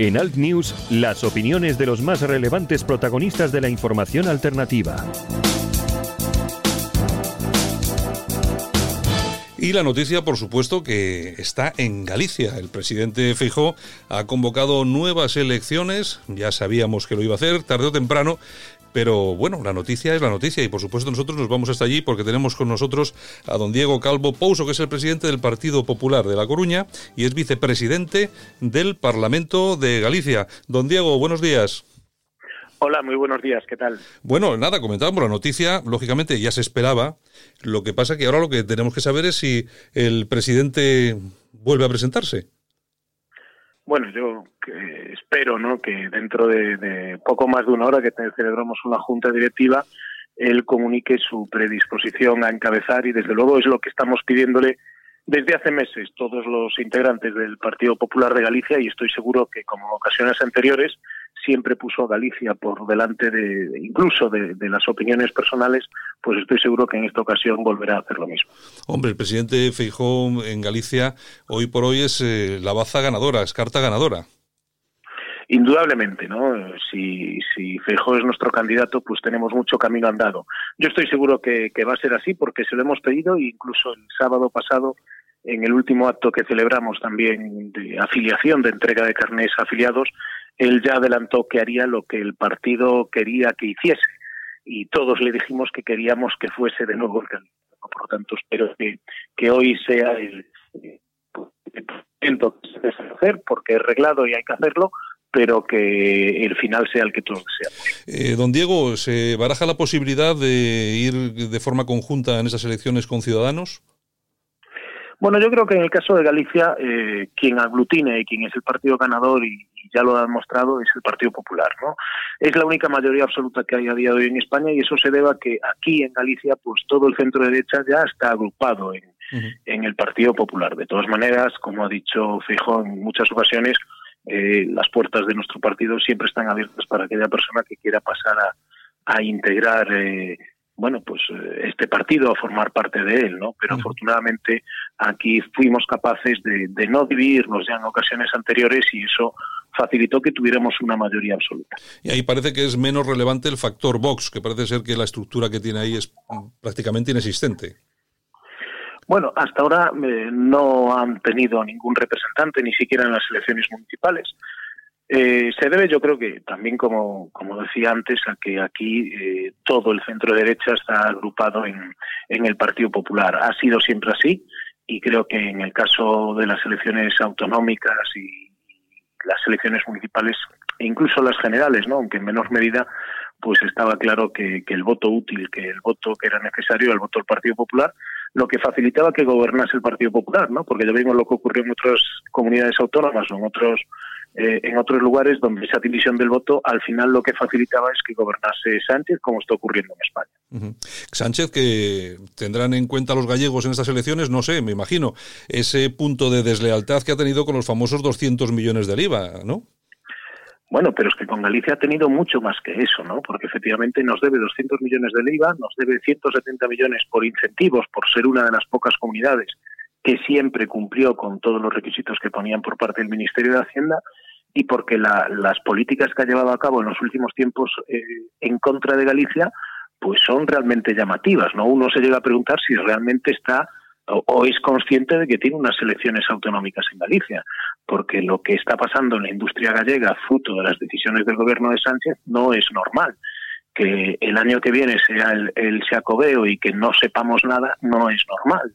En Alt News, las opiniones de los más relevantes protagonistas de la información alternativa. Y la noticia, por supuesto, que está en Galicia. El presidente Feijó ha convocado nuevas elecciones. Ya sabíamos que lo iba a hacer tarde o temprano. Pero bueno, la noticia es la noticia y por supuesto nosotros nos vamos hasta allí porque tenemos con nosotros a don Diego Calvo Pouso, que es el presidente del Partido Popular de La Coruña y es vicepresidente del Parlamento de Galicia. Don Diego, buenos días. Hola, muy buenos días, ¿qué tal? Bueno, nada, comentábamos la noticia, lógicamente ya se esperaba. Lo que pasa que ahora lo que tenemos que saber es si el presidente vuelve a presentarse. Bueno, yo espero ¿no? que dentro de, poco más de una hora que celebramos una junta directiva, él comunique su predisposición a encabezar y desde luego es lo que estamos pidiéndole desde hace meses todos los integrantes del Partido Popular de Galicia y estoy seguro que como ocasiones anteriores siempre puso a Galicia por delante de incluso de, las opiniones personales, pues estoy seguro que en esta ocasión volverá a hacer lo mismo. Hombre, el presidente Feijó en Galicia hoy por hoy es eh, la baza ganadora, es carta ganadora. Indudablemente, ¿no? Si, si Feijó es nuestro candidato, pues tenemos mucho camino andado. Yo estoy seguro que, que va a ser así porque se lo hemos pedido e incluso el sábado pasado en el último acto que celebramos también de afiliación, de entrega de carnés afiliados, él ya adelantó que haría lo que el partido quería que hiciese y todos le dijimos que queríamos que fuese de nuevo el candidato. Por lo tanto, espero que, que hoy sea el, momento que se hacer porque es reglado y hay que hacerlo, pero que el final sea el que todos deseamos. Eh, don Diego, ¿se baraja la posibilidad de ir de forma conjunta en esas elecciones con Ciudadanos? Bueno, yo creo que en el caso de Galicia, eh, quien aglutine y quien es el partido ganador y, ya lo ha demostrado es el Partido Popular, ¿no? Es la única mayoría absoluta que hay a día de hoy en España y eso se debe a que aquí en Galicia, pues todo el centro derecha ya está agrupado en, en el Partido Popular. De todas maneras, como ha dicho Fijo en muchas ocasiones, eh, las puertas de nuestro partido siempre están abiertas para aquella persona que quiera pasar a, a integrar eh, bueno, pues eh, este partido a formar parte de él, ¿no? Pero afortunadamente aquí fuimos capaces de, no dividirnos ya en ocasiones anteriores y eso facilitó que tuviéramos una mayoría absoluta. Y ahí parece que es menos relevante el factor Vox, que parece ser que la estructura que tiene ahí es prácticamente inexistente. Bueno, hasta ahora eh, no han tenido ningún representante, ni siquiera en las elecciones municipales. Eh, se debe, yo creo que también, como, como decía antes, a que aquí eh, todo el centro derecha está agrupado en, en el Partido Popular. Ha sido siempre así y creo que en el caso de las elecciones autonómicas y las elecciones municipales e incluso las generales, ¿no? aunque en menor medida, pues estaba claro que, que el voto útil, que el voto que era necesario el voto del Partido Popular, lo que facilitaba que gobernase el Partido Popular, ¿no? porque ya vimos lo que ocurrió en otras comunidades autónomas o en otros eh, en otros lugares donde esa división del voto al final lo que facilitaba es que gobernase Sánchez, como está ocurriendo en España. Sánchez, que tendrán en cuenta los gallegos en estas elecciones, no sé, me imagino, ese punto de deslealtad que ha tenido con los famosos 200 millones del IVA, ¿no? Bueno, pero es que con Galicia ha tenido mucho más que eso, ¿no? Porque efectivamente nos debe 200 millones del IVA, nos debe 170 millones por incentivos, por ser una de las pocas comunidades que siempre cumplió con todos los requisitos que ponían por parte del Ministerio de Hacienda y porque las políticas que ha llevado a cabo en los últimos tiempos eh, en contra de Galicia pues son realmente llamativas, ¿no? Uno se llega a preguntar si realmente está o, es consciente de que tiene unas elecciones autonómicas en Galicia, porque lo que está pasando en la industria gallega, fruto de las decisiones del gobierno de Sánchez, no es normal. Que el año que viene sea el, el y que no sepamos nada, no es normal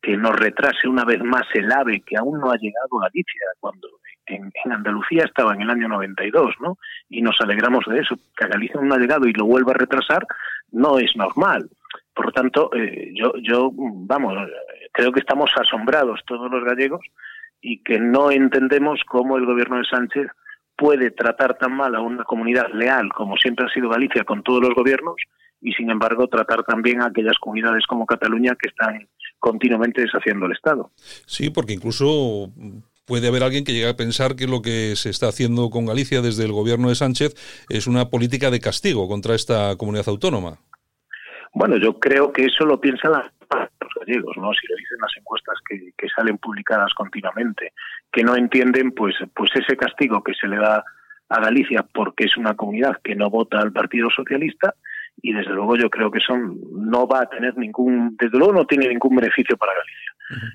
que nos retrase una vez más el AVE, que aún no ha llegado a Galicia, cuando en, Andalucía estaba en el año 92, ¿no? Y nos alegramos de eso. Que a Galicia no ha llegado y lo vuelva a retrasar, no es normal. Por lo tanto, eh, yo, yo, vamos, creo que estamos asombrados todos los gallegos y que no entendemos cómo el gobierno de Sánchez puede tratar tan mal a una comunidad leal como siempre ha sido Galicia con todos los gobiernos y sin embargo tratar también a aquellas comunidades como Cataluña que están continuamente deshaciendo el Estado. Sí, porque incluso puede haber alguien que llegue a pensar que lo que se está haciendo con Galicia desde el gobierno de Sánchez es una política de castigo contra esta comunidad autónoma. Bueno, yo creo que eso lo piensan los gallegos, ¿no? Si lo dicen las encuestas que, que salen publicadas continuamente, que no entienden, pues, pues ese castigo que se le da a Galicia porque es una comunidad que no vota al Partido Socialista y desde luego yo creo que eso no va a tener ningún, desde luego no tiene ningún beneficio para Galicia.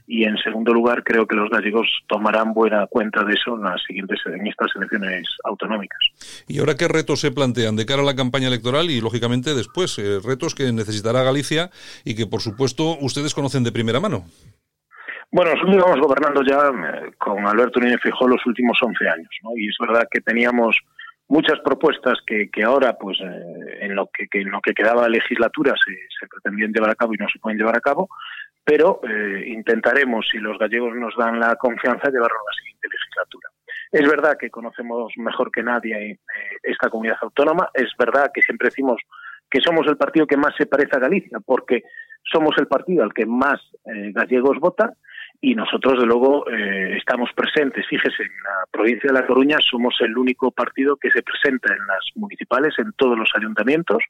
Y en segundo lugar, creo que los gallegos tomarán buena cuenta de eso en las siguientes en estas elecciones autonómicas. ¿Y ahora qué retos se plantean de cara a la campaña electoral y lógicamente después eh, retos que necesitará Galicia y que por supuesto ustedes conocen de primera mano? Bueno, nosotros íbamos gobernando ya eh, con Alberto Núñez Fijó los últimos 11 años, ¿no? Y es verdad que teníamos muchas propuestas que, ahora, pues, eh, en lo que, en lo que quedaba legislatura se, pretendían llevar a cabo y no se pueden llevar a cabo, pero eh, intentaremos, si los gallegos nos dan la confianza, llevarlo a la siguiente legislatura. Es verdad que conocemos mejor que nadie eh, esta comunidad autónoma, es verdad que siempre decimos que somos el partido que más se parece a Galicia, porque somos el partido al que más gallegos votan, y nosotros, de luego, eh, estamos presentes. Fíjese, en la provincia de La Coruña somos el único partido que se presenta en las municipales, en todos los ayuntamientos,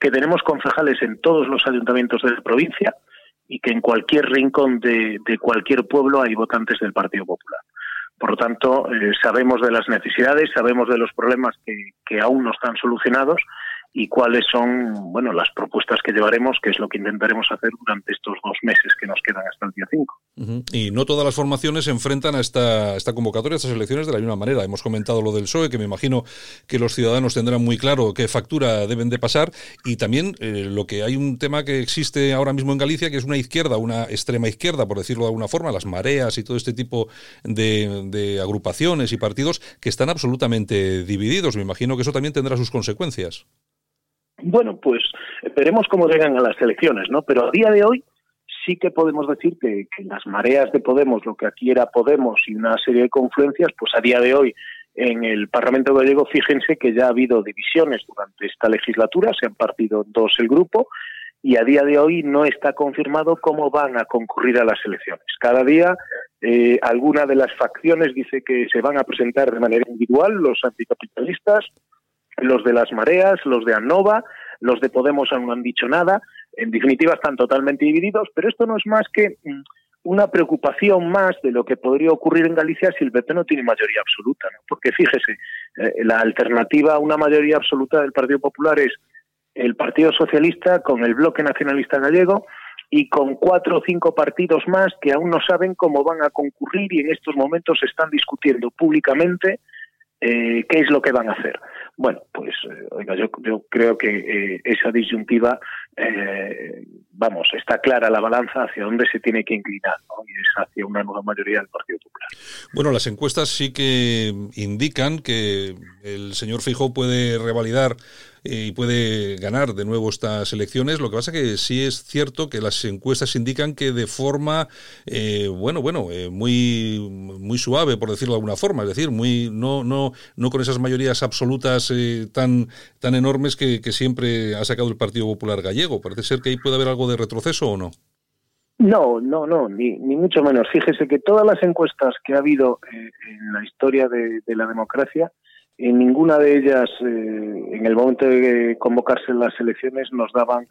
que tenemos concejales en todos los ayuntamientos de la provincia y que en cualquier rincón de, cualquier pueblo hay votantes del Partido Popular. Por lo tanto, eh, sabemos de las necesidades, sabemos de los problemas que, que aún no están solucionados y cuáles son bueno las propuestas que llevaremos, que es lo que intentaremos hacer durante estos dos meses que nos quedan hasta el día 5. Y no todas las formaciones se enfrentan a esta, esta convocatoria, a estas elecciones de la misma manera. Hemos comentado lo del PSOE, que me imagino que los ciudadanos tendrán muy claro qué factura deben de pasar, y también eh, lo que hay un tema que existe ahora mismo en Galicia, que es una izquierda, una extrema izquierda, por decirlo de alguna forma, las mareas y todo este tipo de, agrupaciones y partidos que están absolutamente divididos. Me imagino que eso también tendrá sus consecuencias. Bueno, pues veremos cómo llegan a las elecciones, ¿no? Pero a día de hoy sí que podemos decir que, las mareas de Podemos, lo que aquí era Podemos y una serie de confluencias, pues a día de hoy en el Parlamento gallego, fíjense que ya ha habido divisiones durante esta legislatura, se han partido dos el grupo y a día de hoy no está confirmado cómo van a concurrir a las elecciones. Cada día eh, alguna de las facciones dice que se van a presentar de manera individual, los anticapitalistas, los de las mareas, los de ANOVA, los de Podemos aún no han dicho nada, en definitiva están totalmente divididos, pero esto no es más que mm, una preocupación más de lo que podría ocurrir en Galicia si el PP no tiene mayoría absoluta, ¿no? porque fíjese, eh, la alternativa a una mayoría absoluta del Partido Popular es el Partido Socialista con el Bloque Nacionalista Gallego y con cuatro o cinco partidos más que aún no saben cómo van a concurrir y en estos momentos están discutiendo públicamente eh, qué es lo que van a hacer. Bueno, pues eh, oiga, yo, yo creo que eh, esa disyuntiva, eh, vamos, está clara la balanza hacia dónde se tiene que inclinar, ¿no? y es hacia una nueva mayoría del Partido Popular. Bueno, las encuestas sí que indican que el señor Fijó puede revalidar y puede ganar de nuevo estas elecciones. Lo que pasa que sí es cierto que las encuestas indican que de forma, eh, bueno, bueno, eh, muy, muy suave, por decirlo de alguna forma, es decir, muy no, no, no con esas mayorías absolutas eh, tan, tan enormes que, que siempre ha sacado el Partido Popular Gallego. Parece ser que ahí puede haber algo de retroceso o no. No, no, no, ni, ni mucho menos. Fíjese que todas las encuestas que ha habido eh, en la historia de, de la democracia en ninguna de ellas, eh, en el momento de convocarse las elecciones, nos daban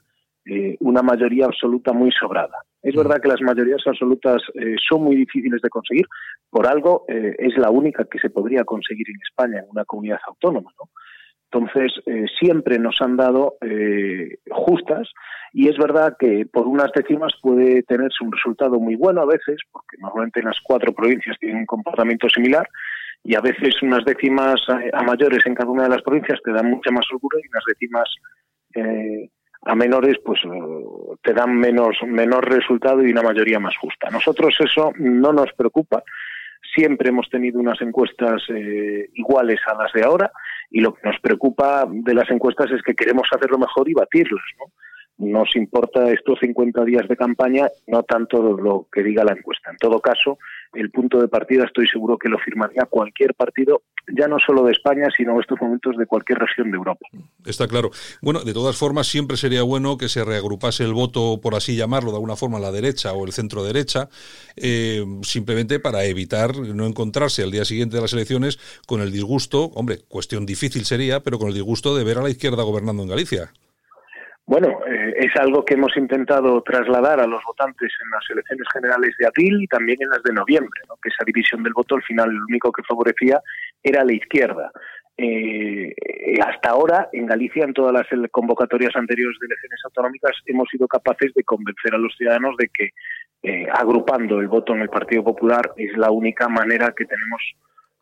eh, una mayoría absoluta muy sobrada. Es verdad que las mayorías absolutas eh, son muy difíciles de conseguir, por algo eh, es la única que se podría conseguir en España, en una comunidad autónoma. ¿no? Entonces, eh, siempre nos han dado eh, justas y es verdad que por unas décimas puede tenerse un resultado muy bueno a veces, porque normalmente en las cuatro provincias tienen un comportamiento similar, y a veces unas décimas a, a, mayores en cada una de las provincias te dan mucha más holgura y unas décimas eh, a menores pues te dan menos menor resultado y una mayoría más justa. Nosotros eso no nos preocupa. Siempre hemos tenido unas encuestas eh, iguales a las de ahora y lo que nos preocupa de las encuestas es que queremos hacerlo mejor y batirlas, ¿no? Nos importa estos 50 días de campaña, no tanto lo que diga la encuesta. En todo caso, el punto de partida estoy seguro que lo firmaría cualquier partido, ya no solo de España, sino en estos momentos de cualquier región de Europa. Está claro. Bueno, de todas formas, siempre sería bueno que se reagrupase el voto, por así llamarlo, de alguna forma, la derecha o el centro derecha, eh, simplemente para evitar no encontrarse al día siguiente de las elecciones con el disgusto, hombre, cuestión difícil sería, pero con el disgusto de ver a la izquierda gobernando en Galicia. Bueno, eh, es algo que hemos intentado trasladar a los votantes en las elecciones generales de abril y también en las de noviembre, que esa división del voto al final lo único que favorecía era la izquierda. Eh, hasta ahora, en Galicia, en todas las convocatorias anteriores de elecciones autonómicas, hemos sido capaces de convencer a los ciudadanos de que eh, agrupando el voto en el Partido Popular es la única manera que tenemos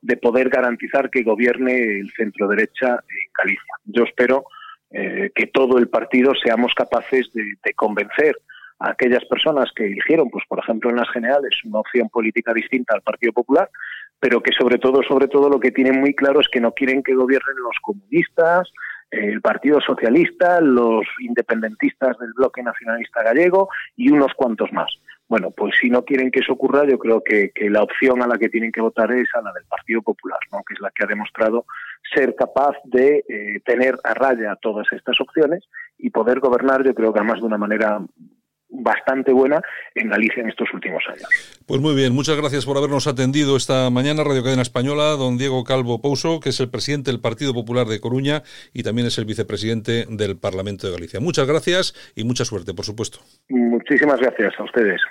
de poder garantizar que gobierne el centro derecha en Galicia. Yo espero eh, que todo el partido seamos capaces de, convencer a aquellas personas que eligieron, pues por ejemplo en las generales, una opción política distinta al Partido Popular, pero que sobre todo, sobre todo lo que tienen muy claro es que no quieren que gobiernen los comunistas, el Partido Socialista, los independentistas del bloque nacionalista gallego y unos cuantos más. Bueno, pues si no quieren que eso ocurra, yo creo que, la opción a la que tienen que votar es a la del Partido Popular, ¿no? que es la que ha demostrado ser capaz de eh, tener a raya todas estas opciones y poder gobernar, yo creo que además de una manera bastante buena en Galicia en estos últimos años. Pues muy bien, muchas gracias por habernos atendido esta mañana, Radio Cadena Española, don Diego Calvo Pouso, que es el presidente del Partido Popular de Coruña y también es el vicepresidente del Parlamento de Galicia. Muchas gracias y mucha suerte, por supuesto. Muchísimas gracias a ustedes.